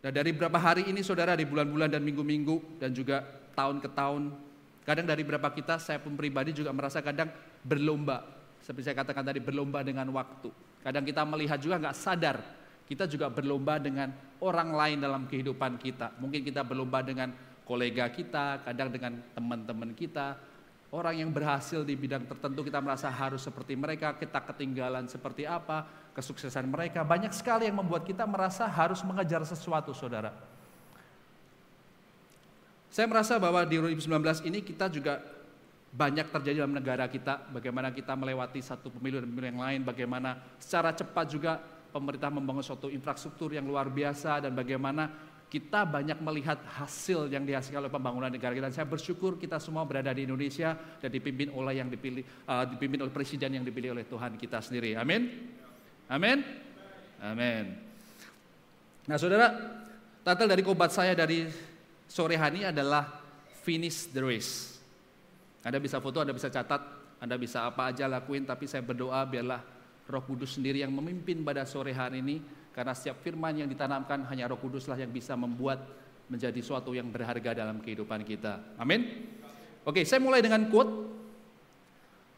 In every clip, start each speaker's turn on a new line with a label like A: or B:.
A: Dan dari beberapa hari ini saudara di bulan-bulan dan minggu-minggu dan juga tahun ke tahun, kadang dari beberapa kita saya pun pribadi juga merasa kadang berlomba. Seperti saya katakan tadi berlomba dengan waktu. Kadang kita melihat juga nggak sadar kita juga berlomba dengan orang lain dalam kehidupan kita. Mungkin kita berlomba dengan kolega kita, kadang dengan teman-teman kita, orang yang berhasil di bidang tertentu kita merasa harus seperti mereka, kita ketinggalan seperti apa, kesuksesan mereka. Banyak sekali yang membuat kita merasa harus mengejar sesuatu, saudara. Saya merasa bahwa di 2019 ini kita juga banyak terjadi dalam negara kita, bagaimana kita melewati satu pemilu dan pemilu yang lain, bagaimana secara cepat juga pemerintah membangun suatu infrastruktur yang luar biasa dan bagaimana kita banyak melihat hasil yang dihasilkan oleh pembangunan negara kita. Dan saya bersyukur kita semua berada di Indonesia dan dipimpin oleh yang dipilih, uh, dipimpin oleh presiden yang dipilih oleh Tuhan kita sendiri. Amin. Amin. Amin. Nah, saudara, titel dari kobat saya dari sore hari ini adalah finish the race. Anda bisa foto, Anda bisa catat, Anda bisa apa aja lakuin, tapi saya berdoa biarlah Roh Kudus sendiri yang memimpin pada sore hari ini karena setiap firman yang ditanamkan hanya Roh Kuduslah yang bisa membuat menjadi suatu yang berharga dalam kehidupan kita. Amin. Oke, saya mulai dengan quote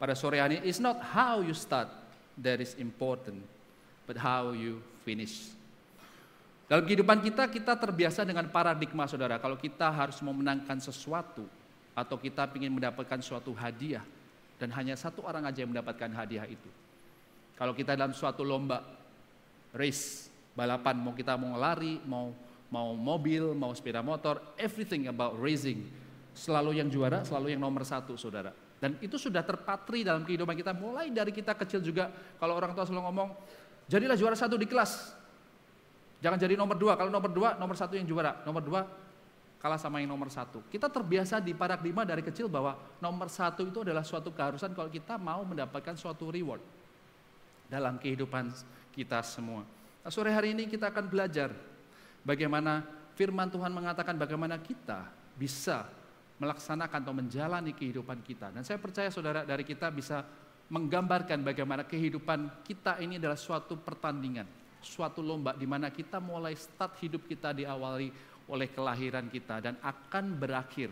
A: pada sore hari ini. It's not how you start that is important, but how you finish. Dalam kehidupan kita, kita terbiasa dengan paradigma saudara. Kalau kita harus memenangkan sesuatu, atau kita ingin mendapatkan suatu hadiah, dan hanya satu orang aja yang mendapatkan hadiah itu. Kalau kita dalam suatu lomba, race, balapan, mau kita mau lari, mau mau mobil, mau sepeda motor, everything about racing. Selalu yang juara, selalu yang nomor satu, saudara. Dan itu sudah terpatri dalam kehidupan kita, mulai dari kita kecil juga. Kalau orang tua selalu ngomong, jadilah juara satu di kelas. Jangan jadi nomor dua, kalau nomor dua, nomor satu yang juara. Nomor dua, kalah sama yang nomor satu. Kita terbiasa di paradigma dari kecil bahwa nomor satu itu adalah suatu keharusan kalau kita mau mendapatkan suatu reward dalam kehidupan kita semua. Nah, sore hari ini kita akan belajar bagaimana firman Tuhan mengatakan bagaimana kita bisa melaksanakan atau menjalani kehidupan kita. Dan saya percaya saudara dari kita bisa menggambarkan bagaimana kehidupan kita ini adalah suatu pertandingan, suatu lomba di mana kita mulai start hidup kita diawali oleh kelahiran kita dan akan berakhir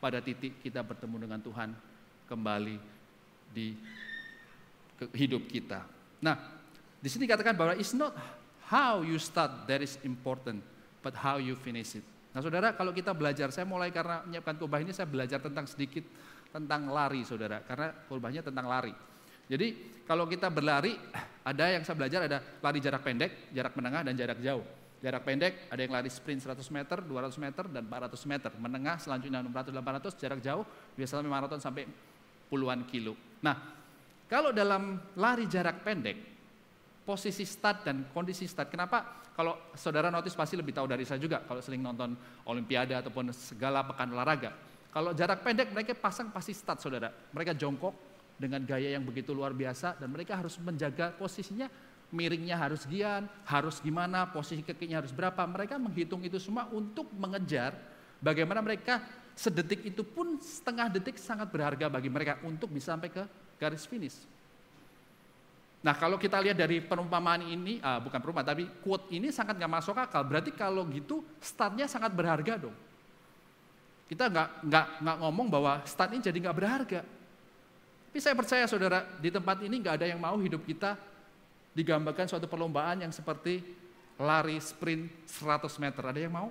A: pada titik kita bertemu dengan Tuhan kembali di hidup kita. Nah, di sini katakan bahwa it's not How you start that is important, but how you finish it. Nah saudara kalau kita belajar, saya mulai karena menyiapkan khotbah ini saya belajar tentang sedikit tentang lari saudara, karena khotbahnya tentang lari. Jadi kalau kita berlari, ada yang saya belajar ada lari jarak pendek, jarak menengah, dan jarak jauh. Jarak pendek ada yang lari sprint 100 meter, 200 meter, dan 400 meter. Menengah selanjutnya 600, 800, jarak jauh biasanya maraton sampai puluhan kilo. Nah kalau dalam lari jarak pendek, posisi start dan kondisi start. Kenapa? Kalau saudara notice pasti lebih tahu dari saya juga kalau sering nonton olimpiade ataupun segala pekan olahraga. Kalau jarak pendek mereka pasang pasti start saudara. Mereka jongkok dengan gaya yang begitu luar biasa dan mereka harus menjaga posisinya miringnya harus gian, harus gimana, posisi kakinya harus berapa. Mereka menghitung itu semua untuk mengejar bagaimana mereka sedetik itu pun setengah detik sangat berharga bagi mereka untuk bisa sampai ke garis finish. Nah kalau kita lihat dari perumpamaan ini, uh, bukan perumpamaan, tapi quote ini sangat nggak masuk akal. Berarti kalau gitu startnya sangat berharga dong. Kita nggak nggak nggak ngomong bahwa start ini jadi nggak berharga. Tapi saya percaya saudara di tempat ini nggak ada yang mau hidup kita digambarkan suatu perlombaan yang seperti lari sprint 100 meter. Ada yang mau?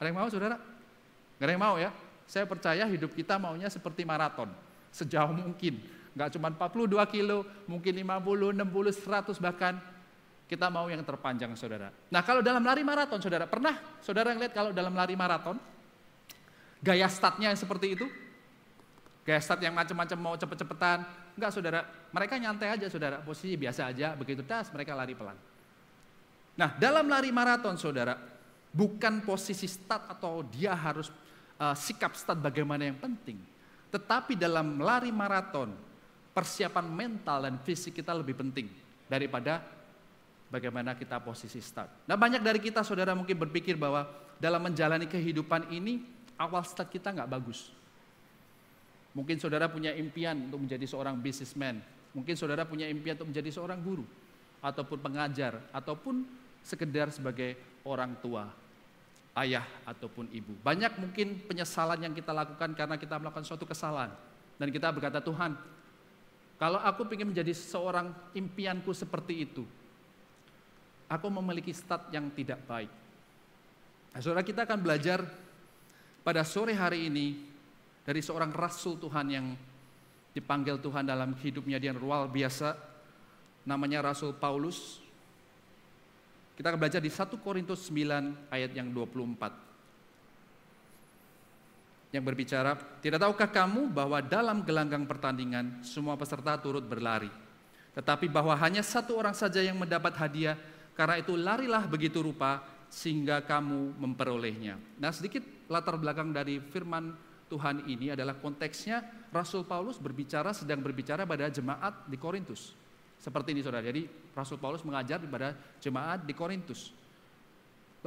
A: Ada yang mau saudara? Gak ada yang mau ya? Saya percaya hidup kita maunya seperti maraton, sejauh mungkin nggak cuma 42 kilo, mungkin 50, 60, 100 bahkan kita mau yang terpanjang saudara. Nah kalau dalam lari maraton saudara, pernah saudara lihat kalau dalam lari maraton, gaya startnya yang seperti itu? Gaya start yang macam-macam mau cepet-cepetan, enggak saudara, mereka nyantai aja saudara, posisi biasa aja, begitu tas mereka lari pelan. Nah dalam lari maraton saudara, bukan posisi start atau dia harus uh, sikap start bagaimana yang penting. Tetapi dalam lari maraton, persiapan mental dan fisik kita lebih penting daripada bagaimana kita posisi start. Nah banyak dari kita saudara mungkin berpikir bahwa dalam menjalani kehidupan ini awal start kita nggak bagus. Mungkin saudara punya impian untuk menjadi seorang businessman. Mungkin saudara punya impian untuk menjadi seorang guru. Ataupun pengajar. Ataupun sekedar sebagai orang tua, ayah ataupun ibu. Banyak mungkin penyesalan yang kita lakukan karena kita melakukan suatu kesalahan. Dan kita berkata, Tuhan, kalau aku ingin menjadi seorang impianku seperti itu, aku memiliki stat yang tidak baik. Nah, saudara kita akan belajar pada sore hari ini dari seorang rasul Tuhan yang dipanggil Tuhan dalam hidupnya dia luar biasa, namanya Rasul Paulus. Kita akan belajar di 1 Korintus 9 ayat yang 24. Yang berbicara, tidak tahukah kamu bahwa dalam gelanggang pertandingan semua peserta turut berlari. Tetapi bahwa hanya satu orang saja yang mendapat hadiah, karena itu larilah begitu rupa sehingga kamu memperolehnya. Nah sedikit latar belakang dari firman Tuhan ini adalah konteksnya Rasul Paulus berbicara sedang berbicara pada jemaat di Korintus. Seperti ini saudara. Jadi Rasul Paulus mengajar kepada jemaat di Korintus.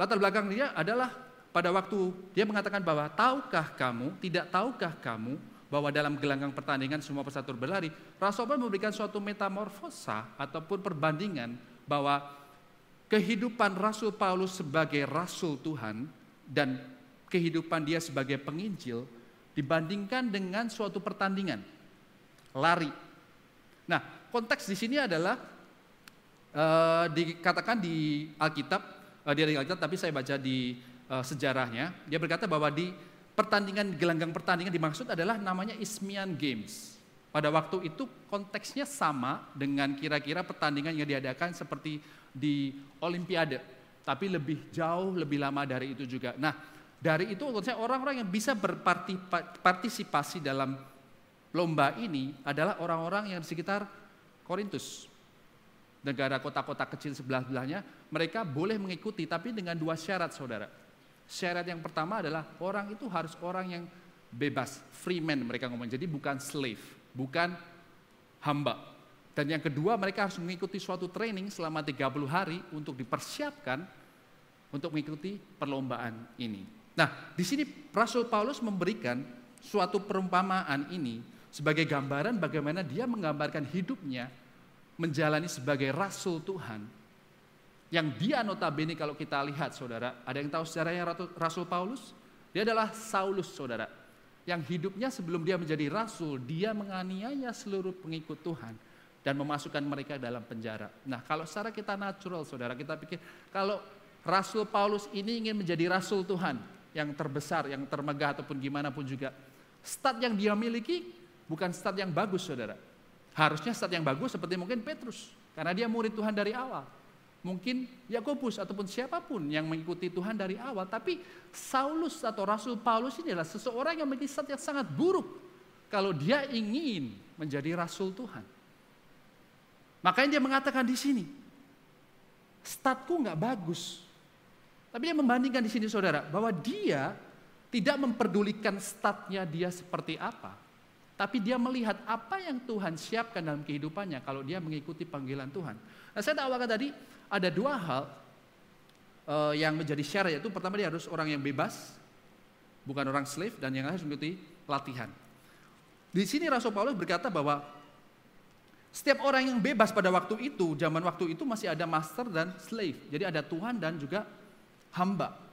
A: Latar belakang dia adalah pada waktu dia mengatakan bahwa tahukah kamu, tidak tahukah kamu bahwa dalam gelanggang pertandingan semua peserta berlari. Rasul Paulus memberikan suatu metamorfosa ataupun perbandingan bahwa kehidupan Rasul Paulus sebagai Rasul Tuhan dan kehidupan dia sebagai penginjil dibandingkan dengan suatu pertandingan lari. Nah, konteks di sini adalah uh, dikatakan di Alkitab, uh, di Alkitab, tapi saya baca di uh, sejarahnya, dia berkata bahwa di pertandingan gelanggang pertandingan dimaksud adalah namanya Ismian Games. Pada waktu itu konteksnya sama dengan kira-kira pertandingan yang diadakan seperti di Olimpiade, tapi lebih jauh, lebih lama dari itu juga. Nah, dari itu orang-orang yang bisa berpartisipasi dalam lomba ini adalah orang-orang yang di sekitar Korintus. Negara kota-kota kecil sebelah-sebelahnya, mereka boleh mengikuti tapi dengan dua syarat saudara. Syarat yang pertama adalah orang itu harus orang yang bebas, free man mereka ngomong. Jadi bukan slave, bukan hamba. Dan yang kedua mereka harus mengikuti suatu training selama 30 hari untuk dipersiapkan untuk mengikuti perlombaan ini. Nah, di sini Rasul Paulus memberikan suatu perumpamaan ini sebagai gambaran bagaimana dia menggambarkan hidupnya menjalani sebagai rasul Tuhan yang dia notabene kalau kita lihat saudara, ada yang tahu sejarahnya Rasul Paulus? Dia adalah Saulus saudara, yang hidupnya sebelum dia menjadi rasul, dia menganiaya seluruh pengikut Tuhan dan memasukkan mereka dalam penjara. Nah kalau secara kita natural saudara, kita pikir kalau Rasul Paulus ini ingin menjadi rasul Tuhan yang terbesar, yang termegah ataupun gimana pun juga, stat yang dia miliki bukan start yang bagus saudara. Harusnya start yang bagus seperti mungkin Petrus. Karena dia murid Tuhan dari awal. Mungkin Yakobus ataupun siapa pun yang mengikuti Tuhan dari awal. Tapi Saulus atau Rasul Paulus ini adalah seseorang yang memiliki start yang sangat buruk. Kalau dia ingin menjadi Rasul Tuhan. Makanya dia mengatakan di sini, statku nggak bagus. Tapi dia membandingkan di sini saudara, bahwa dia tidak memperdulikan statnya dia seperti apa. Tapi dia melihat apa yang Tuhan siapkan dalam kehidupannya kalau dia mengikuti panggilan Tuhan. Nah, saya tawarkan tadi ada dua hal uh, yang menjadi syarat yaitu pertama dia harus orang yang bebas, bukan orang slave dan yang harus mengikuti latihan. Di sini Rasul Paulus berkata bahwa setiap orang yang bebas pada waktu itu, zaman waktu itu masih ada master dan slave. Jadi ada Tuhan dan juga hamba.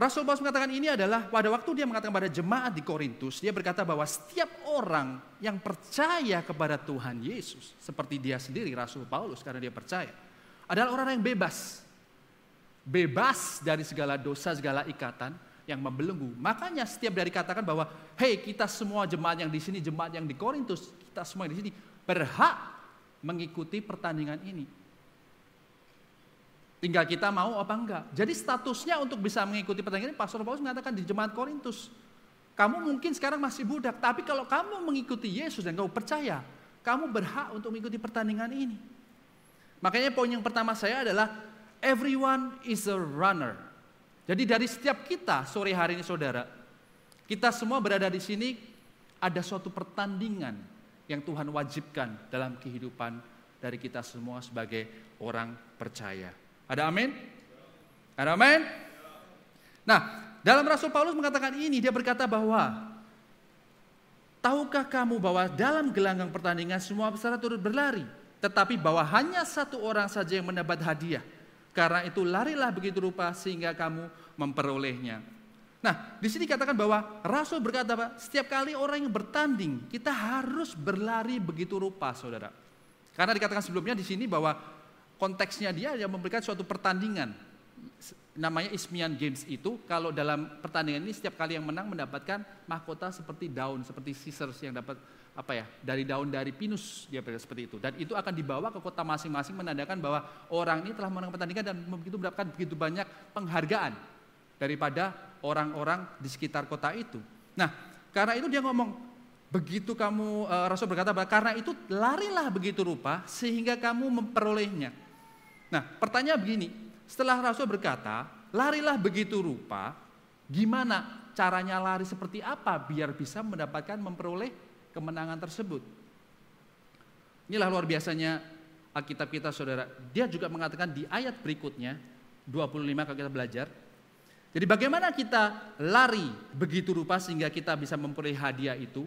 A: Rasul Paulus mengatakan ini adalah pada waktu dia mengatakan pada jemaat di Korintus, dia berkata bahwa setiap orang yang percaya kepada Tuhan Yesus, seperti dia sendiri Rasul Paulus karena dia percaya, adalah orang yang bebas. Bebas dari segala dosa, segala ikatan yang membelenggu. Makanya setiap dari katakan bahwa, hei kita semua jemaat yang di sini, jemaat yang di Korintus, kita semua yang di sini berhak mengikuti pertandingan ini. Tinggal kita mau apa enggak. Jadi statusnya untuk bisa mengikuti pertandingan ini, Pastor Paulus mengatakan di jemaat Korintus. Kamu mungkin sekarang masih budak, tapi kalau kamu mengikuti Yesus dan kamu percaya, kamu berhak untuk mengikuti pertandingan ini. Makanya poin yang pertama saya adalah everyone is a runner. Jadi dari setiap kita sore hari ini saudara, kita semua berada di sini ada suatu pertandingan yang Tuhan wajibkan dalam kehidupan dari kita semua sebagai orang percaya. Ada amin? Ada amin? Nah, dalam Rasul Paulus mengatakan ini, dia berkata bahwa Tahukah kamu bahwa dalam gelanggang pertandingan semua peserta turut berlari, tetapi bahwa hanya satu orang saja yang mendapat hadiah. Karena itu larilah begitu rupa sehingga kamu memperolehnya. Nah, di sini katakan bahwa Rasul berkata, Pak, setiap kali orang yang bertanding, kita harus berlari begitu rupa, saudara. Karena dikatakan sebelumnya di sini bahwa konteksnya dia yang memberikan suatu pertandingan. Namanya Ismian Games itu, kalau dalam pertandingan ini setiap kali yang menang mendapatkan mahkota seperti daun, seperti scissors yang dapat apa ya dari daun dari pinus dia seperti itu dan itu akan dibawa ke kota masing-masing menandakan bahwa orang ini telah menang pertandingan dan begitu mendapatkan begitu banyak penghargaan daripada orang-orang di sekitar kota itu. Nah, karena itu dia ngomong begitu kamu uh, Rasul berkata bahwa karena itu larilah begitu rupa sehingga kamu memperolehnya. Nah, pertanyaan begini, setelah Rasul berkata, larilah begitu rupa, gimana caranya lari seperti apa biar bisa mendapatkan memperoleh kemenangan tersebut. Inilah luar biasanya Alkitab kita saudara. Dia juga mengatakan di ayat berikutnya, 25 kalau kita belajar. Jadi bagaimana kita lari begitu rupa sehingga kita bisa memperoleh hadiah itu.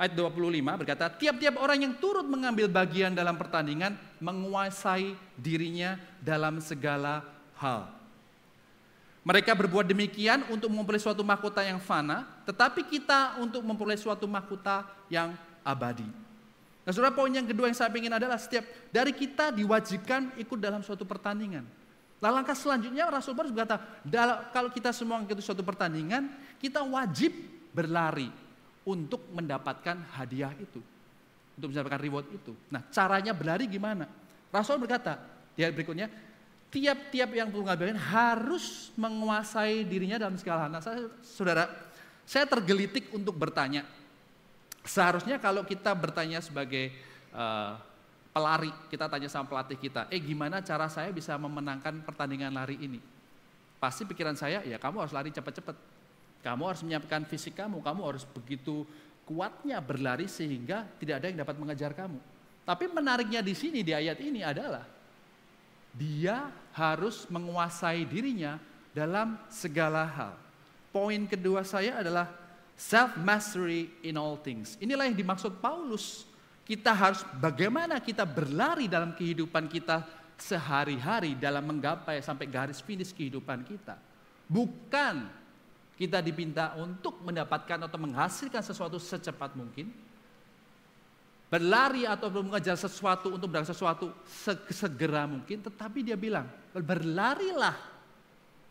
A: Ayat 25 berkata, tiap-tiap orang yang turut mengambil bagian dalam pertandingan menguasai dirinya dalam segala hal. Mereka berbuat demikian untuk memperoleh suatu mahkota yang fana, tetapi kita untuk memperoleh suatu mahkota yang abadi. Nah, saudara poin yang kedua yang saya ingin adalah setiap dari kita diwajibkan ikut dalam suatu pertandingan. Lalu langkah selanjutnya Rasul Paulus berkata, kalau kita semua ikut suatu pertandingan, kita wajib berlari untuk mendapatkan hadiah itu. Untuk mendapatkan reward itu. Nah, caranya berlari gimana? Rasul berkata, di ayat berikutnya, tiap-tiap yang mengambil harus menguasai dirinya dalam segala hal. Nah, saya, saudara, saya tergelitik untuk bertanya. Seharusnya kalau kita bertanya sebagai uh, pelari, kita tanya sama pelatih kita, eh gimana cara saya bisa memenangkan pertandingan lari ini? Pasti pikiran saya, ya kamu harus lari cepat-cepat. Kamu harus menyiapkan fisik kamu, kamu harus begitu kuatnya berlari sehingga tidak ada yang dapat mengejar kamu. Tapi menariknya di sini di ayat ini adalah dia harus menguasai dirinya dalam segala hal. Poin kedua saya adalah self mastery in all things. Inilah yang dimaksud Paulus. Kita harus bagaimana kita berlari dalam kehidupan kita sehari-hari dalam menggapai sampai garis finish kehidupan kita. Bukan kita dipinta untuk mendapatkan atau menghasilkan sesuatu secepat mungkin, berlari atau mengejar sesuatu untuk mendapatkan sesuatu segera mungkin, tetapi dia bilang, berlarilah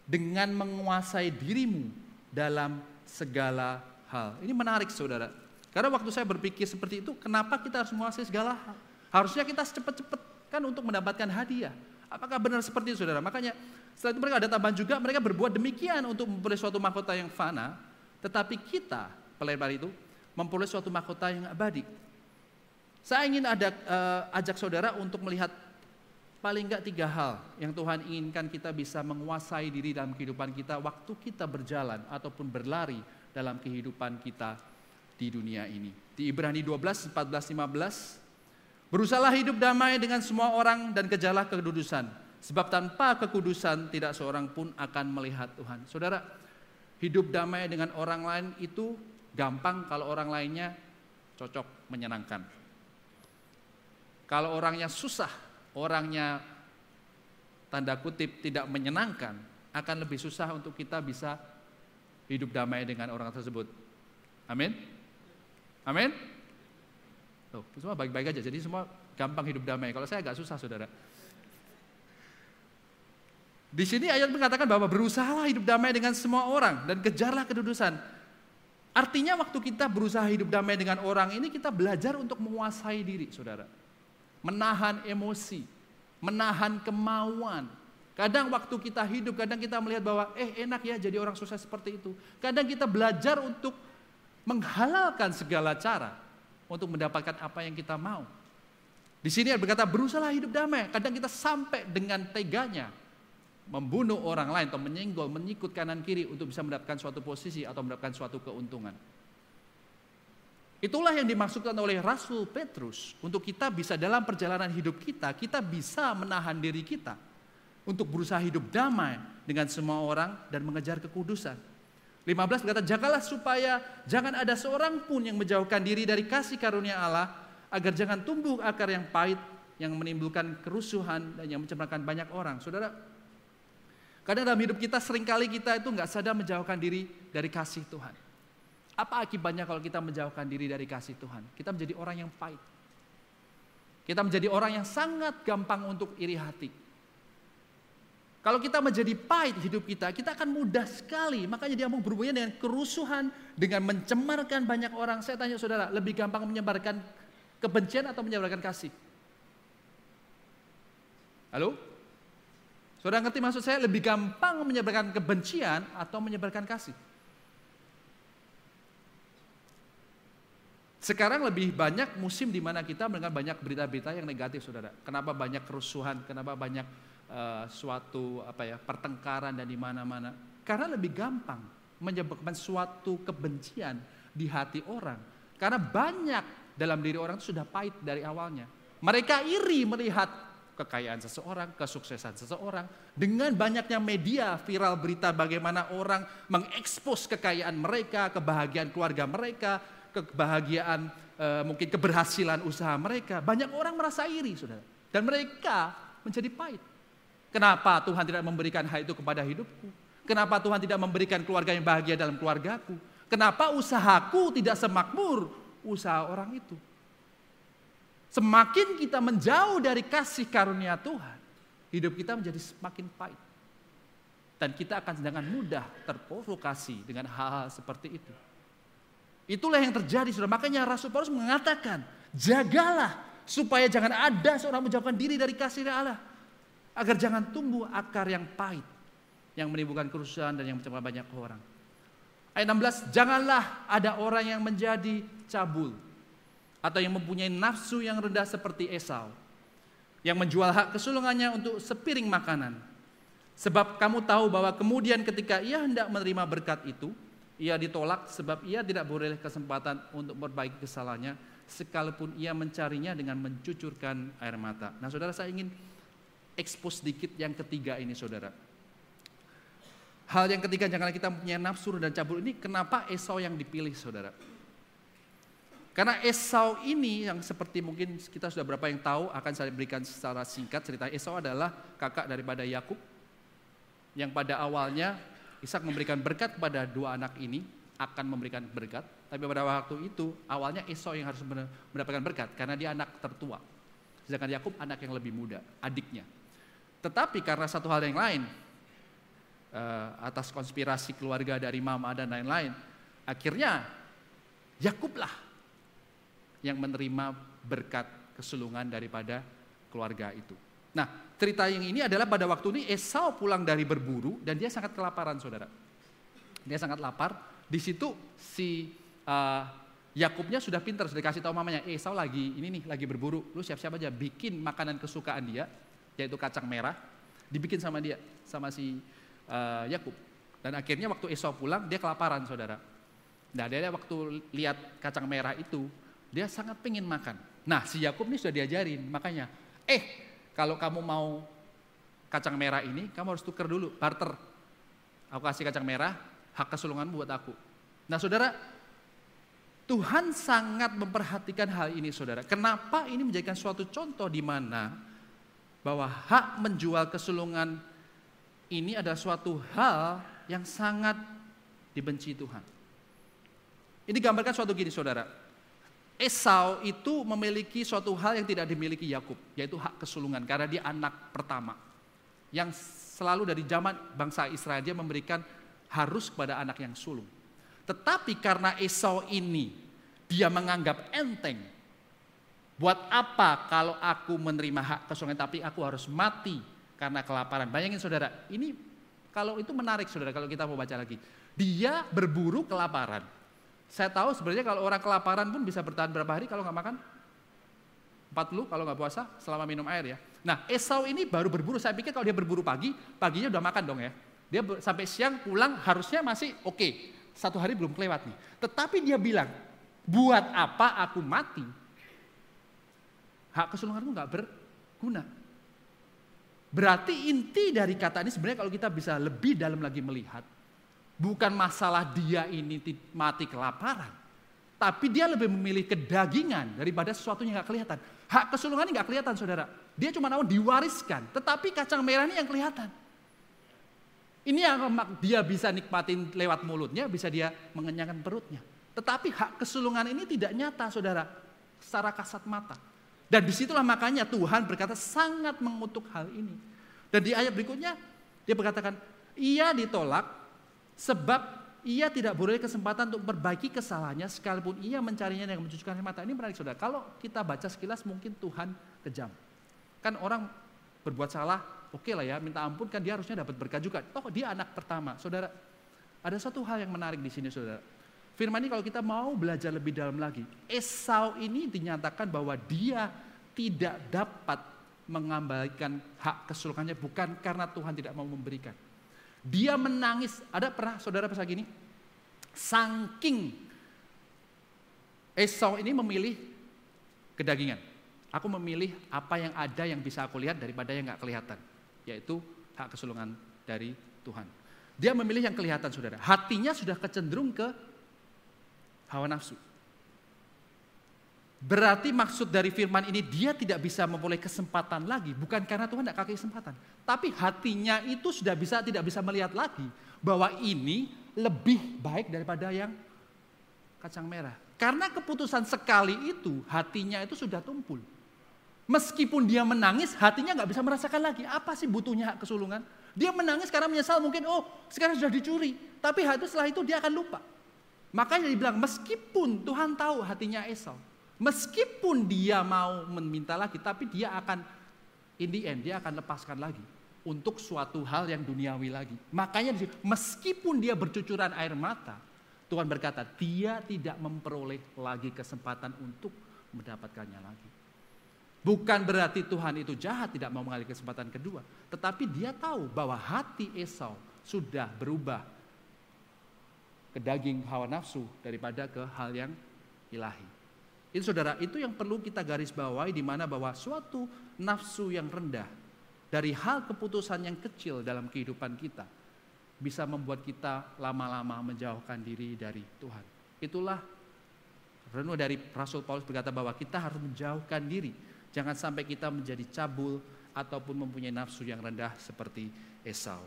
A: dengan menguasai dirimu dalam segala hal. Ini menarik saudara. Karena waktu saya berpikir seperti itu, kenapa kita harus menguasai segala hal? Harusnya kita cepat-cepat kan untuk mendapatkan hadiah. Apakah benar seperti itu saudara? Makanya setelah itu mereka ada tambahan juga, mereka berbuat demikian untuk memperoleh suatu mahkota yang fana, tetapi kita, pelebar itu, memperoleh suatu mahkota yang abadi. Saya ingin ada uh, ajak saudara untuk melihat paling enggak tiga hal yang Tuhan inginkan kita bisa menguasai diri dalam kehidupan kita waktu kita berjalan ataupun berlari dalam kehidupan kita di dunia ini. Di Ibrani 12, 14, 15, Berusahalah hidup damai dengan semua orang dan kejarlah kekudusan. Sebab tanpa kekudusan tidak seorang pun akan melihat Tuhan. Saudara, hidup damai dengan orang lain itu gampang kalau orang lainnya cocok, menyenangkan. Kalau orangnya susah, orangnya tanda kutip tidak menyenangkan, akan lebih susah untuk kita bisa hidup damai dengan orang tersebut. Amin. Amin. Tuh, semua baik-baik aja. Jadi semua gampang hidup damai. Kalau saya agak susah, saudara. Di sini ayat mengatakan bahwa berusahalah hidup damai dengan semua orang dan kejarlah kedudusan. Artinya waktu kita berusaha hidup damai dengan orang ini kita belajar untuk menguasai diri, saudara menahan emosi, menahan kemauan. Kadang waktu kita hidup, kadang kita melihat bahwa eh enak ya jadi orang sukses seperti itu. Kadang kita belajar untuk menghalalkan segala cara untuk mendapatkan apa yang kita mau. Di sini berkata berusaha hidup damai. Kadang kita sampai dengan teganya membunuh orang lain atau menyenggol, menyikut kanan kiri untuk bisa mendapatkan suatu posisi atau mendapatkan suatu keuntungan. Itulah yang dimaksudkan oleh Rasul Petrus. Untuk kita bisa dalam perjalanan hidup kita, kita bisa menahan diri kita untuk berusaha hidup damai dengan semua orang dan mengejar kekudusan. 15 berkata, jagalah supaya jangan ada seorang pun yang menjauhkan diri dari kasih karunia Allah, agar jangan tumbuh akar yang pahit yang menimbulkan kerusuhan dan yang mencemarkan banyak orang. Saudara, Karena dalam hidup kita sering kali kita itu nggak sadar menjauhkan diri dari kasih Tuhan. Apa akibatnya kalau kita menjauhkan diri dari kasih Tuhan? Kita menjadi orang yang pahit. Kita menjadi orang yang sangat gampang untuk iri hati. Kalau kita menjadi pahit hidup kita, kita akan mudah sekali. Makanya dia mau berhubungan dengan kerusuhan, dengan mencemarkan banyak orang. Saya tanya saudara, lebih gampang menyebarkan kebencian atau menyebarkan kasih? Halo? Saudara ngerti maksud saya lebih gampang menyebarkan kebencian atau menyebarkan kasih? Sekarang lebih banyak musim di mana kita mendengar banyak berita-berita yang negatif, saudara. Kenapa banyak kerusuhan? Kenapa banyak uh, suatu apa ya pertengkaran dan di mana-mana. Karena lebih gampang menyebabkan suatu kebencian di hati orang. Karena banyak dalam diri orang itu sudah pahit dari awalnya. Mereka iri melihat kekayaan seseorang, kesuksesan seseorang. Dengan banyaknya media viral berita bagaimana orang mengekspos kekayaan mereka, kebahagiaan keluarga mereka, kebahagiaan e, mungkin keberhasilan usaha mereka. Banyak orang merasa iri, saudara. Dan mereka menjadi pahit. Kenapa Tuhan tidak memberikan hal itu kepada hidupku? Kenapa Tuhan tidak memberikan keluarga yang bahagia dalam keluargaku? Kenapa usahaku tidak semakmur usaha orang itu? Semakin kita menjauh dari kasih karunia Tuhan, hidup kita menjadi semakin pahit. Dan kita akan dengan mudah terprovokasi dengan hal-hal seperti itu. Itulah yang terjadi, sudah makanya Rasul Paulus mengatakan, jagalah supaya jangan ada seorang menjauhkan diri dari kasih Allah agar jangan tumbuh akar yang pahit yang menimbulkan kerusuhan dan yang mencemar banyak orang. Ayat 16, janganlah ada orang yang menjadi cabul atau yang mempunyai nafsu yang rendah seperti Esau yang menjual hak kesulungannya untuk sepiring makanan. Sebab kamu tahu bahwa kemudian ketika ia hendak menerima berkat itu, ia ditolak sebab ia tidak boleh kesempatan untuk memperbaiki kesalahannya sekalipun ia mencarinya dengan mencucurkan air mata. Nah, Saudara saya ingin expose sedikit yang ketiga ini saudara. Hal yang ketiga janganlah kita punya nafsu dan cabul ini kenapa Esau yang dipilih saudara. Karena Esau ini yang seperti mungkin kita sudah berapa yang tahu akan saya berikan secara singkat cerita. Esau adalah kakak daripada Yakub yang pada awalnya Ishak memberikan berkat kepada dua anak ini akan memberikan berkat. Tapi pada waktu itu awalnya Esau yang harus mendapatkan berkat karena dia anak tertua. Sedangkan Yakub anak yang lebih muda adiknya tetapi karena satu hal yang lain, uh, atas konspirasi keluarga dari mama dan lain-lain, akhirnya Yakublah yang menerima berkat kesulungan daripada keluarga itu. Nah, cerita yang ini adalah pada waktu ini Esau pulang dari berburu dan dia sangat kelaparan, saudara. Dia sangat lapar. Di situ si uh, Yakubnya sudah pintar, sudah kasih tahu mamanya, Esau lagi ini nih, lagi berburu. Lu siap-siap aja bikin makanan kesukaan dia yaitu kacang merah, dibikin sama dia, sama si uh, Yakub. Dan akhirnya waktu Esau pulang, dia kelaparan saudara. Nah dia waktu lihat kacang merah itu, dia sangat pengen makan. Nah si Yakub ini sudah diajarin, makanya, eh kalau kamu mau kacang merah ini, kamu harus tuker dulu, barter. Aku kasih kacang merah, hak kesulungan buat aku. Nah saudara, Tuhan sangat memperhatikan hal ini saudara. Kenapa ini menjadikan suatu contoh di mana bahwa hak menjual kesulungan ini adalah suatu hal yang sangat dibenci Tuhan. Ini gambarkan suatu gini saudara. Esau itu memiliki suatu hal yang tidak dimiliki Yakub, yaitu hak kesulungan karena dia anak pertama. Yang selalu dari zaman bangsa Israel dia memberikan harus kepada anak yang sulung. Tetapi karena Esau ini dia menganggap enteng Buat apa kalau aku menerima hak kesulungan tapi aku harus mati karena kelaparan? Bayangin saudara, ini kalau itu menarik saudara kalau kita mau baca lagi. Dia berburu kelaparan. Saya tahu sebenarnya kalau orang kelaparan pun bisa bertahan berapa hari kalau nggak makan? 40 kalau nggak puasa selama minum air ya. Nah Esau ini baru berburu, saya pikir kalau dia berburu pagi, paginya udah makan dong ya. Dia sampai siang pulang harusnya masih oke, okay. satu hari belum kelewat nih. Tetapi dia bilang, buat apa aku mati hak kesulungan itu nggak berguna. Berarti inti dari kata ini sebenarnya kalau kita bisa lebih dalam lagi melihat, bukan masalah dia ini mati kelaparan, tapi dia lebih memilih kedagingan daripada sesuatu yang nggak kelihatan. Hak kesulungan ini nggak kelihatan, saudara. Dia cuma mau diwariskan, tetapi kacang merah ini yang kelihatan. Ini yang dia bisa nikmatin lewat mulutnya, bisa dia mengenyangkan perutnya. Tetapi hak kesulungan ini tidak nyata, saudara, secara kasat mata. Dan di situlah makanya Tuhan berkata sangat mengutuk hal ini. Dan di ayat berikutnya, dia berkatakan, ia ditolak sebab ia tidak boleh kesempatan untuk memperbaiki kesalahannya sekalipun ia mencarinya dengan mencucukkan air mata. Ini menarik saudara. Kalau kita baca sekilas mungkin Tuhan kejam. Kan orang berbuat salah, oke okay lah ya, minta ampun kan dia harusnya dapat berkat juga. Oh dia anak pertama, saudara. Ada satu hal yang menarik di sini, saudara. Firman ini kalau kita mau belajar lebih dalam lagi, Esau ini dinyatakan bahwa dia tidak dapat mengembalikan hak kesulungannya bukan karena Tuhan tidak mau memberikan. Dia menangis. Ada pernah saudara pasal gini? Saking Esau ini memilih kedagingan. Aku memilih apa yang ada yang bisa aku lihat daripada yang nggak kelihatan, yaitu hak kesulungan dari Tuhan. Dia memilih yang kelihatan, saudara. Hatinya sudah kecenderung ke hawa nafsu. Berarti maksud dari firman ini dia tidak bisa memulai kesempatan lagi, bukan karena Tuhan tidak kasih kesempatan, tapi hatinya itu sudah bisa tidak bisa melihat lagi bahwa ini lebih baik daripada yang kacang merah. Karena keputusan sekali itu hatinya itu sudah tumpul. Meskipun dia menangis, hatinya nggak bisa merasakan lagi. Apa sih butuhnya hak kesulungan? Dia menangis karena menyesal mungkin, oh sekarang sudah dicuri. Tapi hati setelah itu dia akan lupa. Makanya dibilang meskipun Tuhan tahu hatinya Esau. Meskipun dia mau meminta lagi, tapi dia akan in the end, dia akan lepaskan lagi. Untuk suatu hal yang duniawi lagi. Makanya meskipun dia bercucuran air mata, Tuhan berkata, dia tidak memperoleh lagi kesempatan untuk mendapatkannya lagi. Bukan berarti Tuhan itu jahat tidak mau mengalih kesempatan kedua. Tetapi dia tahu bahwa hati Esau sudah berubah ke daging hawa nafsu daripada ke hal yang ilahi. Itu saudara, itu yang perlu kita garis bawahi di mana bahwa suatu nafsu yang rendah dari hal keputusan yang kecil dalam kehidupan kita bisa membuat kita lama-lama menjauhkan diri dari Tuhan. Itulah renung dari Rasul Paulus berkata bahwa kita harus menjauhkan diri Jangan sampai kita menjadi cabul ataupun mempunyai nafsu yang rendah seperti Esau.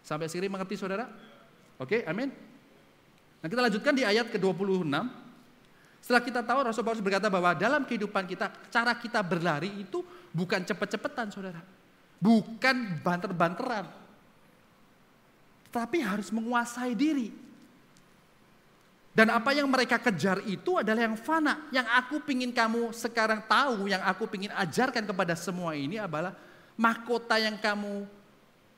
A: Sampai sini mengerti saudara? Oke, amin. Nah kita lanjutkan di ayat ke-26. Setelah kita tahu Rasul Paulus berkata bahwa dalam kehidupan kita, cara kita berlari itu bukan cepet-cepetan saudara. Bukan banter-banteran. Tapi harus menguasai diri. Dan apa yang mereka kejar itu adalah yang fana. Yang aku pingin kamu sekarang tahu, yang aku pingin ajarkan kepada semua ini adalah mahkota yang kamu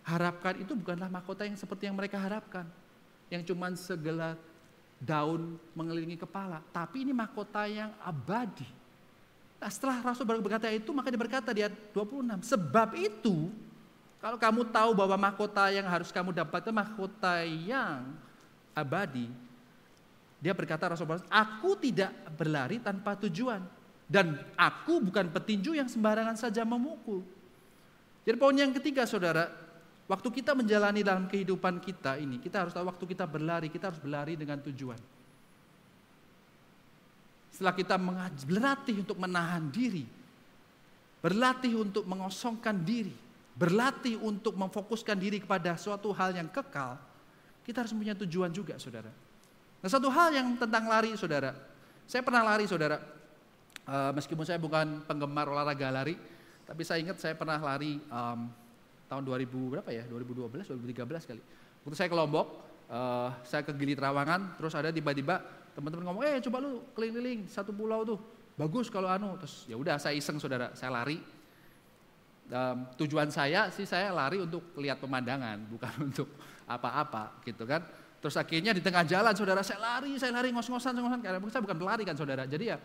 A: harapkan itu bukanlah mahkota yang seperti yang mereka harapkan. Yang cuma segala daun mengelilingi kepala. Tapi ini mahkota yang abadi. Nah, setelah Rasul berkata itu, maka dia berkata di ayat 26. Sebab itu, kalau kamu tahu bahwa mahkota yang harus kamu dapatkan mahkota yang abadi, dia berkata Rasulullah, aku tidak berlari tanpa tujuan. Dan aku bukan petinju yang sembarangan saja memukul. Jadi poin yang ketiga saudara, waktu kita menjalani dalam kehidupan kita ini, kita harus tahu waktu kita berlari, kita harus berlari dengan tujuan. Setelah kita berlatih untuk menahan diri, berlatih untuk mengosongkan diri, berlatih untuk memfokuskan diri kepada suatu hal yang kekal, kita harus punya tujuan juga saudara. Nah satu hal yang tentang lari saudara, saya pernah lari saudara, uh, meskipun saya bukan penggemar olahraga lari, tapi saya ingat saya pernah lari um, tahun 2000 berapa ya, 2012, 2013 kali. Waktu saya ke Lombok, uh, saya ke Gili Trawangan, terus ada tiba-tiba teman-teman ngomong, eh coba lu keliling-keliling satu pulau tuh, bagus kalau anu, terus ya udah saya iseng saudara, saya lari. Um, tujuan saya sih saya lari untuk lihat pemandangan, bukan untuk apa-apa gitu kan. Terus akhirnya di tengah jalan saudara saya lari, saya lari ngos-ngosan, ngos-ngosan. Karena saya bukan pelari kan saudara. Jadi ya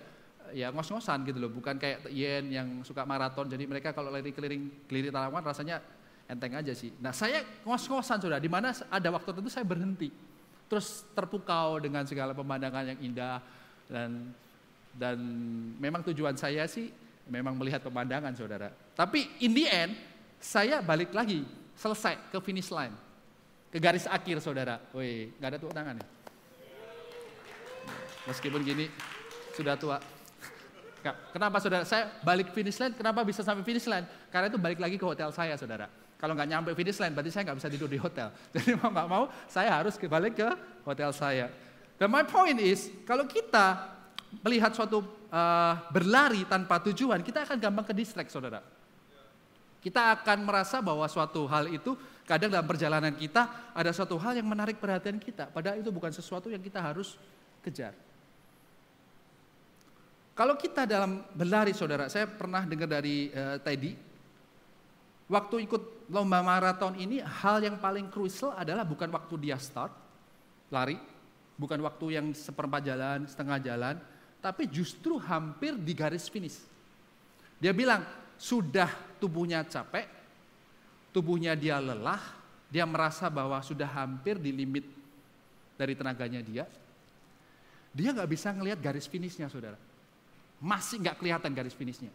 A: ya ngos-ngosan gitu loh. Bukan kayak Yen yang suka maraton. Jadi mereka kalau lari keliling keliling tanaman rasanya enteng aja sih. Nah saya ngos-ngosan saudara. Di mana ada waktu tertentu saya berhenti. Terus terpukau dengan segala pemandangan yang indah dan dan memang tujuan saya sih memang melihat pemandangan saudara. Tapi in the end saya balik lagi selesai ke finish line ke garis akhir saudara. Woi, nggak ada tepuk tangan ya? Meskipun gini, sudah tua. Kenapa saudara? Saya balik finish line, kenapa bisa sampai finish line? Karena itu balik lagi ke hotel saya saudara. Kalau nggak nyampe finish line, berarti saya nggak bisa tidur di hotel. Jadi mau nggak mau, saya harus balik ke hotel saya. Dan my point is, kalau kita melihat suatu uh, berlari tanpa tujuan, kita akan gampang ke distract, saudara. Kita akan merasa bahwa suatu hal itu kadang dalam perjalanan kita ada suatu hal yang menarik perhatian kita. Padahal itu bukan sesuatu yang kita harus kejar. Kalau kita dalam berlari, saudara, saya pernah dengar dari uh, Teddy, waktu ikut lomba maraton ini hal yang paling krusial adalah bukan waktu dia start lari, bukan waktu yang seperempat jalan, setengah jalan, tapi justru hampir di garis finish. Dia bilang, sudah tubuhnya capek, tubuhnya dia lelah, dia merasa bahwa sudah hampir di limit dari tenaganya dia, dia nggak bisa ngelihat garis finishnya saudara. Masih nggak kelihatan garis finishnya.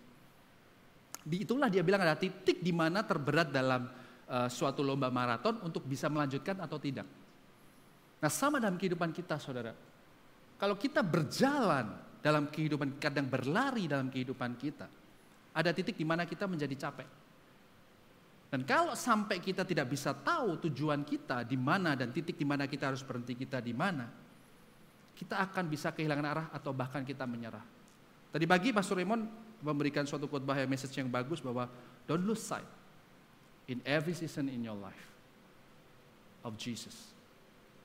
A: Di itulah dia bilang ada titik di mana terberat dalam uh, suatu lomba maraton untuk bisa melanjutkan atau tidak. Nah sama dalam kehidupan kita saudara. Kalau kita berjalan dalam kehidupan, kadang berlari dalam kehidupan kita. Ada titik di mana kita menjadi capek. Dan kalau sampai kita tidak bisa tahu tujuan kita di mana dan titik di mana kita harus berhenti kita di mana, kita akan bisa kehilangan arah atau bahkan kita menyerah. Tadi pagi Pastor Raymond memberikan suatu khotbah yang message yang bagus bahwa don't lose sight in every season in your life of Jesus.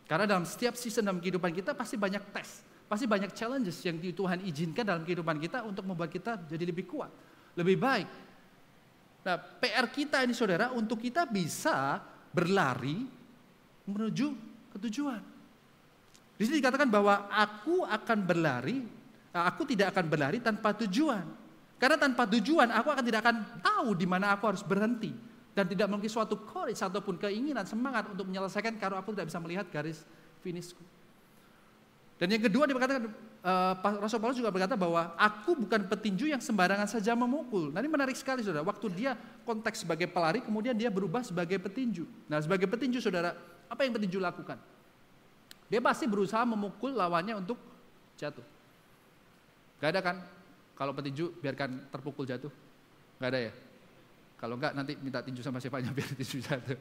A: Karena dalam setiap season dalam kehidupan kita pasti banyak tes, pasti banyak challenges yang Tuhan izinkan dalam kehidupan kita untuk membuat kita jadi lebih kuat, lebih baik. Nah, PR kita ini saudara untuk kita bisa berlari menuju ketujuan. Di sini dikatakan bahwa aku akan berlari aku tidak akan berlari tanpa tujuan. Karena tanpa tujuan aku akan tidak akan tahu di mana aku harus berhenti dan tidak memiliki suatu courage ataupun keinginan semangat untuk menyelesaikan kalau aku tidak bisa melihat garis finishku. Dan yang kedua dia berkata, uh, Rasul Paulus juga berkata bahwa aku bukan petinju yang sembarangan saja memukul. Nah ini menarik sekali saudara, waktu dia konteks sebagai pelari kemudian dia berubah sebagai petinju. Nah sebagai petinju saudara, apa yang petinju lakukan? Dia pasti berusaha memukul lawannya untuk jatuh. Gak ada kan? Kalau petinju biarkan terpukul jatuh. Gak ada ya? Kalau enggak nanti minta tinju sama siapanya biar tinju jatuh.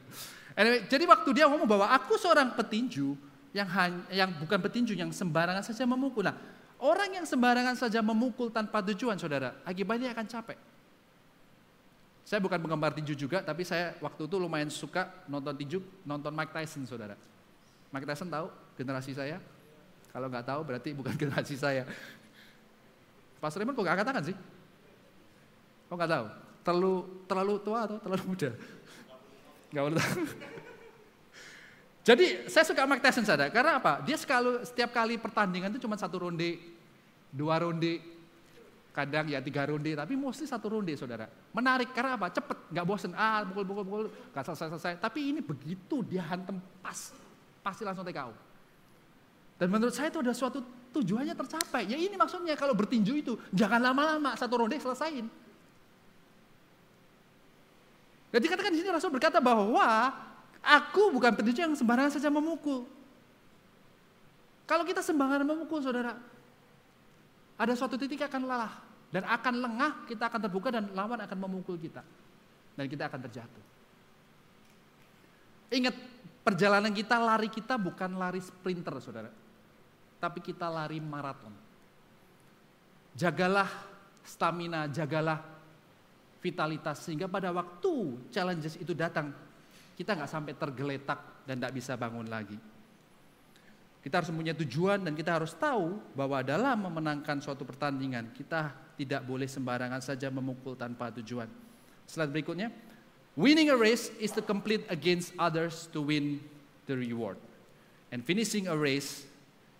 A: Anyway, jadi waktu dia ngomong bahwa aku seorang petinju yang hanya, yang bukan petinju yang sembarangan saja memukul. Nah, orang yang sembarangan saja memukul tanpa tujuan, saudara, akibatnya akan capek. Saya bukan penggemar tinju juga, tapi saya waktu itu lumayan suka nonton tinju, nonton Mike Tyson, saudara. Mike Tyson tahu generasi saya? Kalau nggak tahu berarti bukan generasi saya. Pastor Raymond kok gak katakan sih? Kok gak tahu? Terlalu terlalu tua atau terlalu muda? Gak boleh tahu. Jadi saya suka Mike Tyson sadar karena apa? Dia sekali setiap kali pertandingan itu cuma satu ronde, dua ronde, kadang ya tiga ronde, tapi mostly satu ronde saudara. Menarik karena apa? Cepet, nggak bosen. Ah, pukul pukul pukul, nggak selesai selesai. Tapi ini begitu dia hantem pas, pasti langsung TKO. Dan menurut saya itu ada suatu tujuannya tercapai. Ya ini maksudnya kalau bertinju itu jangan lama-lama satu ronde selesaiin. Jadi katakan di sini Rasul berkata bahwa aku bukan petinju yang sembarangan saja memukul. Kalau kita sembarangan memukul, saudara, ada suatu titik akan lelah dan akan lengah, kita akan terbuka dan lawan akan memukul kita dan kita akan terjatuh. Ingat, perjalanan kita, lari kita bukan lari sprinter, saudara tapi kita lari maraton. Jagalah stamina, jagalah vitalitas sehingga pada waktu challenges itu datang kita nggak sampai tergeletak dan tidak bisa bangun lagi. Kita harus punya tujuan dan kita harus tahu bahwa dalam memenangkan suatu pertandingan kita tidak boleh sembarangan saja memukul tanpa tujuan. Slide berikutnya. Winning a race is to complete against others to win the reward. And finishing a race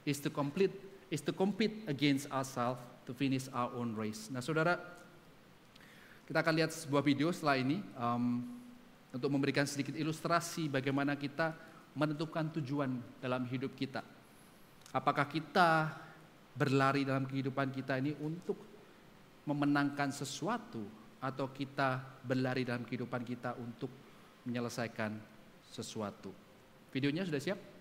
A: is to complete is to compete against ourselves to finish our own race. Nah, saudara, kita akan lihat sebuah video setelah ini um, untuk memberikan sedikit ilustrasi bagaimana kita menentukan tujuan dalam hidup kita. Apakah kita berlari dalam kehidupan kita ini untuk memenangkan sesuatu atau kita berlari dalam kehidupan kita untuk menyelesaikan sesuatu. Videonya sudah siap?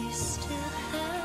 B: You still have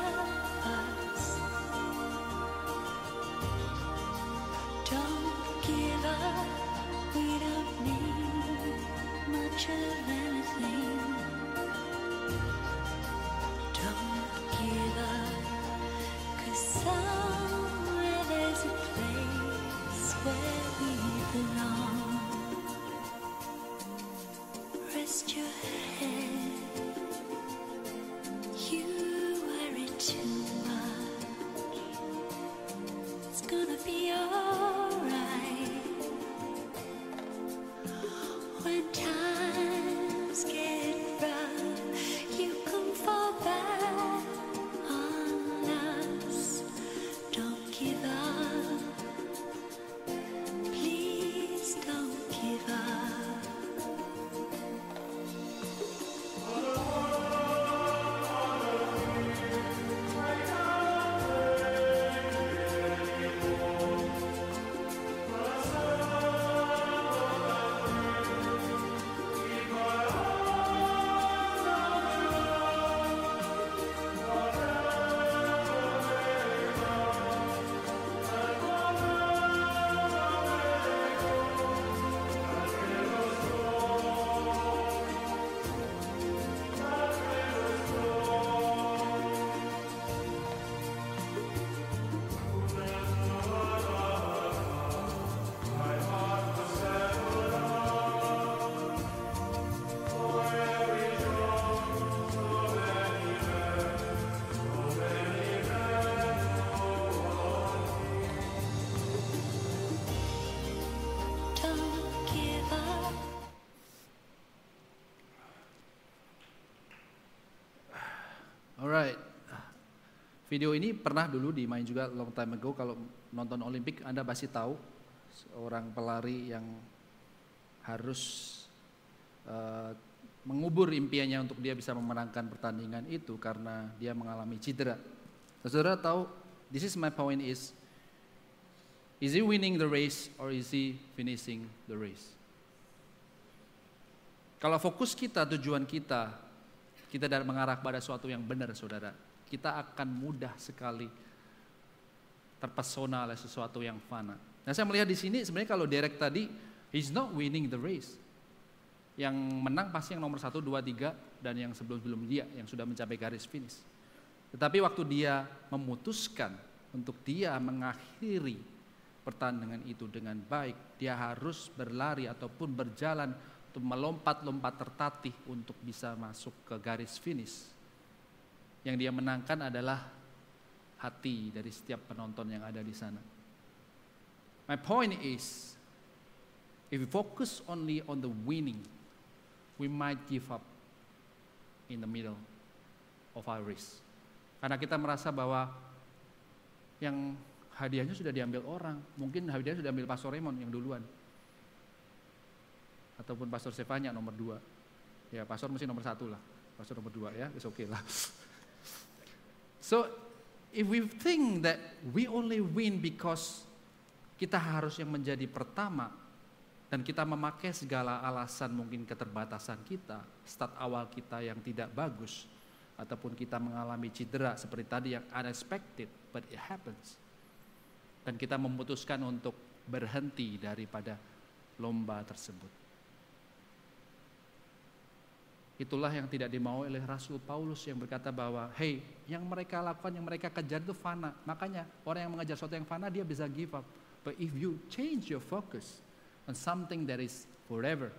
A: Video ini pernah dulu dimain juga long time ago. Kalau nonton Olimpik Anda pasti tahu seorang pelari yang harus eh, mengubur impiannya untuk dia bisa memenangkan pertandingan itu karena dia mengalami cedera. Saudara tahu, this is my point is, is he winning the race or is he finishing the race? Kalau fokus kita, tujuan kita, kita mengarah pada suatu yang benar, saudara, kita akan mudah sekali terpesona oleh sesuatu yang fana. Nah, saya melihat di sini sebenarnya kalau Derek tadi, he's not winning the race. Yang menang pasti yang nomor satu, dua, tiga, dan yang sebelum-sebelum dia yang sudah mencapai garis finish. Tetapi waktu dia memutuskan untuk dia mengakhiri pertandingan itu dengan baik, dia harus berlari ataupun berjalan melompat-lompat tertatih untuk bisa masuk ke garis finish. Yang dia menangkan adalah hati dari setiap penonton yang ada di sana. My point is, if we focus only on the winning, we might give up in the middle of our race. Karena kita merasa bahwa yang hadiahnya sudah diambil orang, mungkin hadiahnya sudah diambil Pastor Raymond yang duluan. Ataupun Pastor Stefania nomor dua. Ya, Pastor mesti nomor satu lah. Pastor nomor dua ya, it's okay lah. So, if we think that we only win because kita harus yang menjadi pertama dan kita memakai segala alasan mungkin keterbatasan kita, start awal kita yang tidak bagus, ataupun kita mengalami cedera seperti tadi yang unexpected, but it happens. Dan kita memutuskan untuk berhenti daripada lomba tersebut. Itulah yang tidak dimau oleh Rasul Paulus yang berkata bahwa, hey, yang mereka lakukan, yang mereka kejar itu fana. Makanya orang yang mengejar sesuatu yang fana dia bisa give up. But if you change your focus, on something that is forever,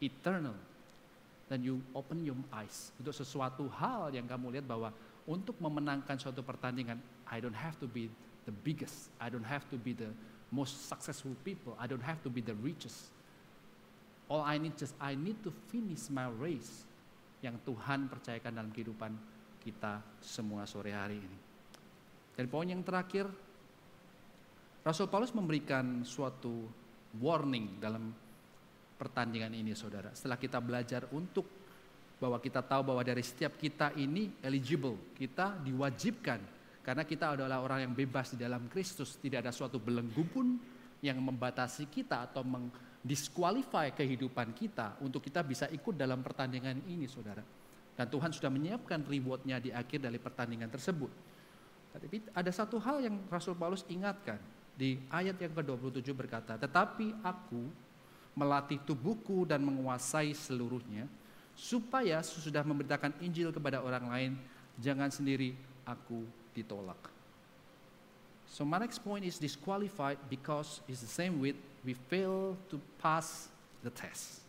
A: eternal, then you open your eyes untuk sesuatu hal yang kamu lihat bahwa untuk memenangkan suatu pertandingan, I don't have to be the biggest, I don't have to be the most successful people, I don't have to be the richest. All I need just I need to finish my race yang Tuhan percayakan dalam kehidupan kita semua sore hari ini. Dan poin yang terakhir, Rasul Paulus memberikan suatu warning dalam pertandingan ini saudara. Setelah kita belajar untuk bahwa kita tahu bahwa dari setiap kita ini eligible, kita diwajibkan karena kita adalah orang yang bebas di dalam Kristus, tidak ada suatu belenggu pun yang membatasi kita atau mendisqualify kehidupan kita untuk kita bisa ikut dalam pertandingan ini saudara. Dan Tuhan sudah menyiapkan rewardnya di akhir dari pertandingan tersebut. Tapi ada satu hal yang Rasul Paulus ingatkan di ayat yang ke-27 berkata, "Tetapi aku melatih tubuhku dan menguasai seluruhnya, supaya sesudah memberitakan Injil kepada orang lain, jangan sendiri aku ditolak." So my next point is disqualified because it's the same with we fail to pass the test.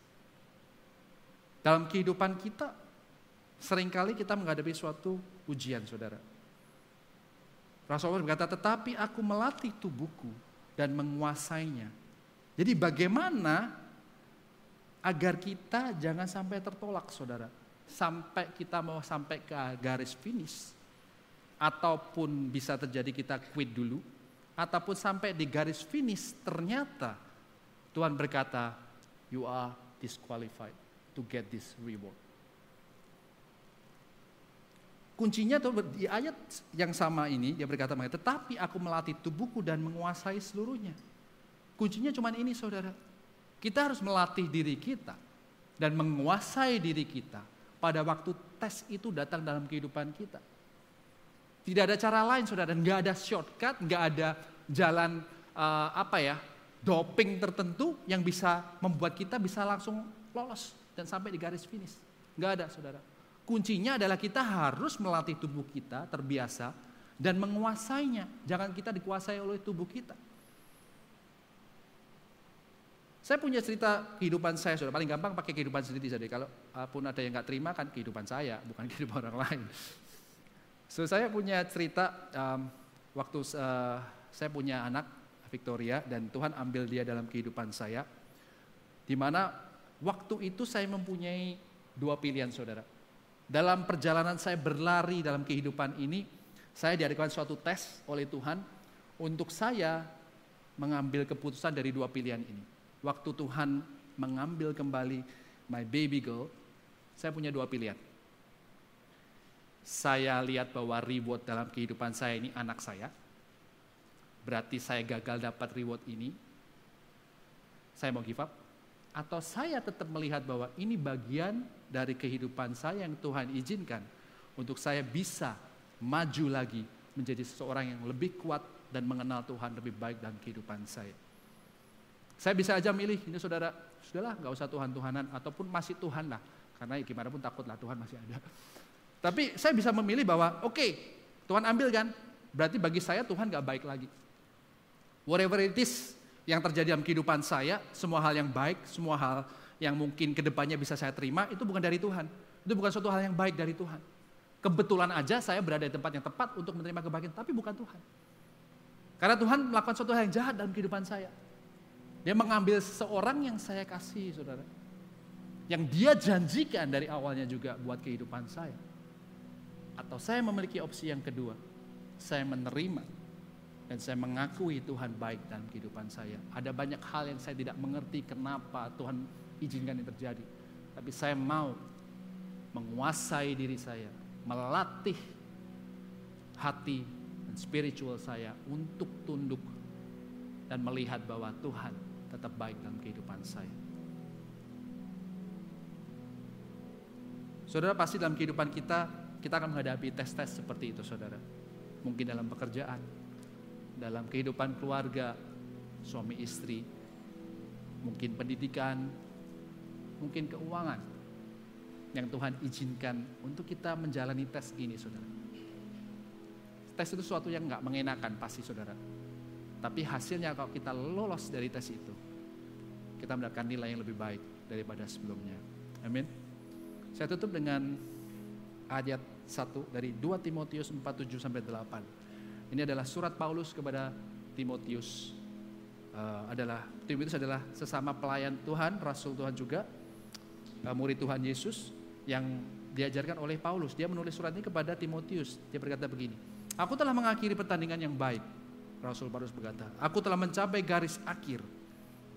A: Dalam kehidupan kita, sering kali kita menghadapi suatu ujian, saudara. Rasulullah berkata, tetapi aku melatih tubuhku dan menguasainya. Jadi bagaimana agar kita jangan sampai tertolak saudara. Sampai kita mau sampai ke garis finish. Ataupun bisa terjadi kita quit dulu. Ataupun sampai di garis finish ternyata Tuhan berkata, you are disqualified to get this reward. Kuncinya tuh di ayat yang sama ini dia berkata tetapi aku melatih tubuhku dan menguasai seluruhnya. Kuncinya cuma ini saudara. Kita harus melatih diri kita dan menguasai diri kita pada waktu tes itu datang dalam kehidupan kita. Tidak ada cara lain saudara, nggak ada shortcut, nggak ada jalan uh, apa ya doping tertentu yang bisa membuat kita bisa langsung lolos dan sampai di garis finish. Nggak ada saudara. Kuncinya adalah kita harus melatih tubuh kita terbiasa dan menguasainya. Jangan kita dikuasai oleh tubuh kita. Saya punya cerita kehidupan saya, sudah paling gampang pakai kehidupan sendiri saja. Kalau uh, pun ada yang nggak terima kan kehidupan saya, bukan kehidupan orang lain. So saya punya cerita um, waktu uh, saya punya anak Victoria dan Tuhan ambil dia dalam kehidupan saya, di mana waktu itu saya mempunyai dua pilihan saudara. Dalam perjalanan saya berlari dalam kehidupan ini, saya diadakan suatu tes oleh Tuhan untuk saya mengambil keputusan dari dua pilihan ini. Waktu Tuhan mengambil kembali my baby girl, saya punya dua pilihan. Saya lihat bahwa reward dalam kehidupan saya ini anak saya. Berarti saya gagal dapat reward ini. Saya mau give up. Atau saya tetap melihat bahwa ini bagian dari kehidupan saya yang Tuhan izinkan untuk saya bisa maju lagi menjadi seseorang yang lebih kuat dan mengenal Tuhan lebih baik dalam kehidupan saya. Saya bisa aja milih, ini saudara, sudahlah nggak usah Tuhan-Tuhanan, ataupun masih Tuhan lah, karena ya gimana pun takutlah Tuhan masih ada. Tapi saya bisa memilih bahwa oke, okay, Tuhan ambil kan, berarti bagi saya Tuhan nggak baik lagi. Whatever it is yang terjadi dalam kehidupan saya, semua hal yang baik, semua hal yang mungkin ke depannya bisa saya terima itu bukan dari Tuhan. Itu bukan suatu hal yang baik dari Tuhan. Kebetulan aja saya berada di tempat yang tepat untuk menerima kebahagiaan, tapi bukan Tuhan. Karena Tuhan melakukan suatu hal yang jahat dalam kehidupan saya. Dia mengambil seseorang yang saya kasih, saudara. Yang dia janjikan dari awalnya juga buat kehidupan saya. Atau saya memiliki opsi yang kedua. Saya menerima dan saya mengakui Tuhan baik dalam kehidupan saya. Ada banyak hal yang saya tidak mengerti kenapa Tuhan izinkan ini terjadi. Tapi saya mau menguasai diri saya, melatih hati dan spiritual saya untuk tunduk dan melihat bahwa Tuhan tetap baik dalam kehidupan saya. Saudara pasti dalam kehidupan kita, kita akan menghadapi tes-tes seperti itu saudara. Mungkin dalam pekerjaan, dalam kehidupan keluarga, suami istri, mungkin pendidikan, mungkin keuangan yang Tuhan izinkan untuk kita menjalani tes ini, saudara. Tes itu sesuatu yang nggak mengenakan pasti, saudara. Tapi hasilnya kalau kita lolos dari tes itu, kita mendapatkan nilai yang lebih baik daripada sebelumnya. Amin. Saya tutup dengan ayat 1 dari 2 Timotius 4 7 sampai 8. Ini adalah surat Paulus kepada Timotius. Uh, adalah Timotius adalah sesama pelayan Tuhan, rasul Tuhan juga, uh, murid Tuhan Yesus yang diajarkan oleh Paulus. Dia menulis surat ini kepada Timotius. Dia berkata begini, Aku telah mengakhiri pertandingan yang baik. Rasul Paulus berkata, Aku telah mencapai garis akhir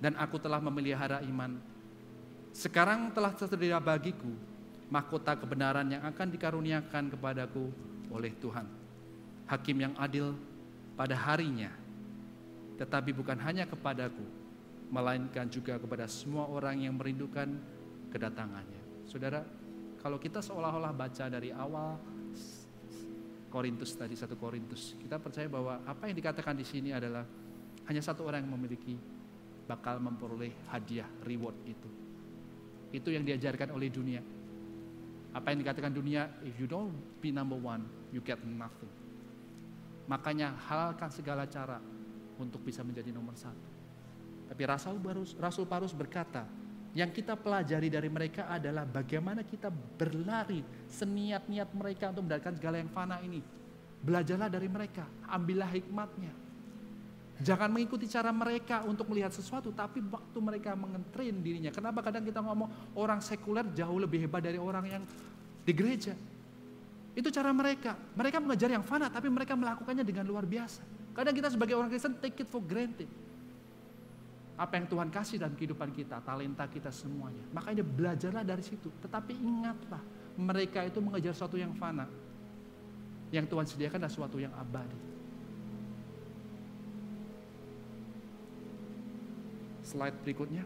A: dan aku telah memelihara iman. Sekarang telah tersedia bagiku mahkota kebenaran yang akan dikaruniakan kepadaku oleh Tuhan. Hakim yang adil pada harinya, tetapi bukan hanya kepadaku, melainkan juga kepada semua orang yang merindukan kedatangannya. Saudara, kalau kita seolah-olah baca dari awal Korintus tadi satu Korintus, kita percaya bahwa apa yang dikatakan di sini adalah hanya satu orang yang memiliki bakal memperoleh hadiah reward itu. Itu yang diajarkan oleh dunia. Apa yang dikatakan dunia, if you don't be number one, you get nothing. Makanya halalkan segala cara untuk bisa menjadi nomor satu. Tapi Rasul Barus, Rasul Paulus berkata, yang kita pelajari dari mereka adalah bagaimana kita berlari seniat-niat mereka untuk mendapatkan segala yang fana ini. Belajarlah dari mereka, ambillah hikmatnya. Jangan mengikuti cara mereka untuk melihat sesuatu, tapi waktu mereka mengentrain dirinya. Kenapa kadang kita ngomong orang sekuler jauh lebih hebat dari orang yang di gereja? Itu cara mereka. Mereka mengejar yang fana, tapi mereka melakukannya dengan luar biasa. Kadang kita sebagai orang Kristen take it for granted. Apa yang Tuhan kasih dalam kehidupan kita, talenta kita semuanya. Makanya belajarlah dari situ. Tetapi ingatlah, mereka itu mengejar sesuatu yang fana. Yang Tuhan sediakan adalah sesuatu yang abadi. Slide berikutnya.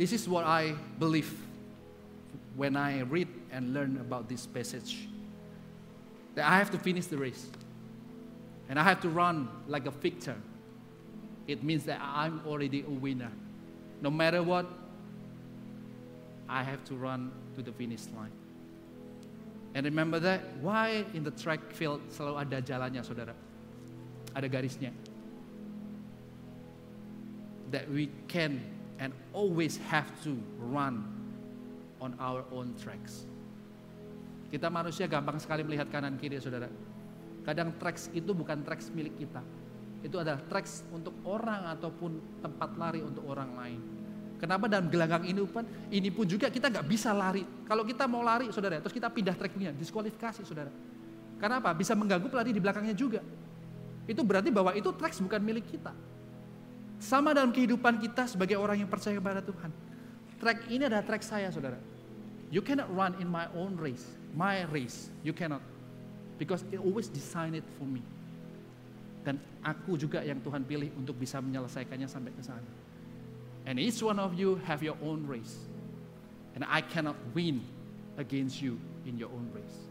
A: This is what I believe when I read and learn about this passage. That I have to finish the race. And I have to run like a victor. It means that I'm already a winner. No matter what, I have to run to the finish line. And remember that, why in the track field selalu ada jalannya saudara? Ada garisnya. That we can and always have to run on our own tracks. Kita manusia gampang sekali melihat kanan kiri saudara. Kadang tracks itu bukan tracks milik kita. Itu adalah tracks untuk orang ataupun tempat lari untuk orang lain. Kenapa dalam gelanggang ini pun ini pun juga kita nggak bisa lari. Kalau kita mau lari, saudara, terus kita pindah tracknya, diskualifikasi, saudara. Karena apa? Bisa mengganggu pelari di belakangnya juga. Itu berarti bahwa itu tracks bukan milik kita. Sama dalam kehidupan kita sebagai orang yang percaya kepada Tuhan. Track ini adalah track saya, saudara. You cannot run in my own race, my race. You cannot, because it always designed it for me. Dan aku juga yang Tuhan pilih untuk bisa menyelesaikannya sampai ke sana. And each one of you have your own race. And I cannot win against you in your own race.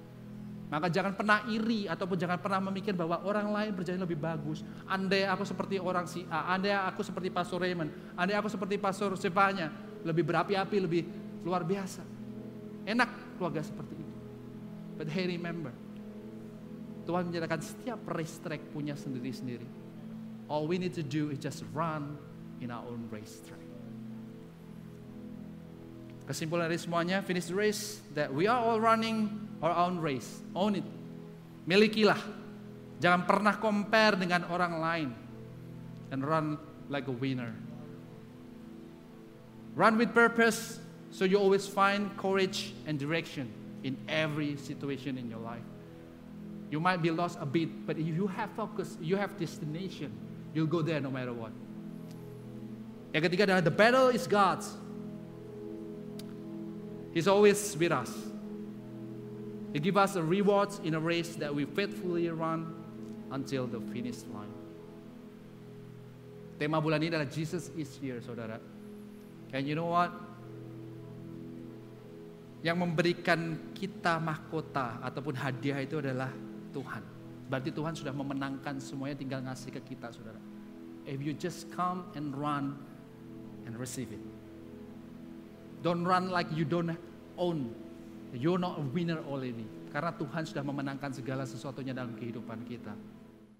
A: Maka jangan pernah iri ataupun jangan pernah memikir bahwa orang lain berjalan lebih bagus. Andai aku seperti orang si A, andai aku seperti Pastor Raymond, andai aku seperti Pastor Sepanya, lebih berapi-api, lebih luar biasa. Enak keluarga seperti itu. But hey remember, Tuhan menyatakan setiap race track punya sendiri-sendiri. All we need to do is just run in our own race track. Kesimpulan dari semuanya, finish the race that we are all running our own race. Own it. Milikilah. Jangan pernah compare dengan orang lain. And run like a winner. Run with purpose so you always find courage and direction in every situation in your life. You might be lost a bit, but if you have focus, you have destination, you'll go there no matter what. Yang ketiga adalah the battle is God's. He's always with us. He give us a rewards in a race that we faithfully run until the finish line. Tema bulan ini adalah Jesus is here, saudara. And you know what? Yang memberikan kita mahkota ataupun hadiah itu adalah Tuhan. Berarti Tuhan sudah memenangkan semuanya tinggal ngasih ke kita, saudara. If you just come and run and receive it. Don't run like you don't own. You're not a winner already. Karena Tuhan sudah memenangkan segala sesuatunya dalam kehidupan kita.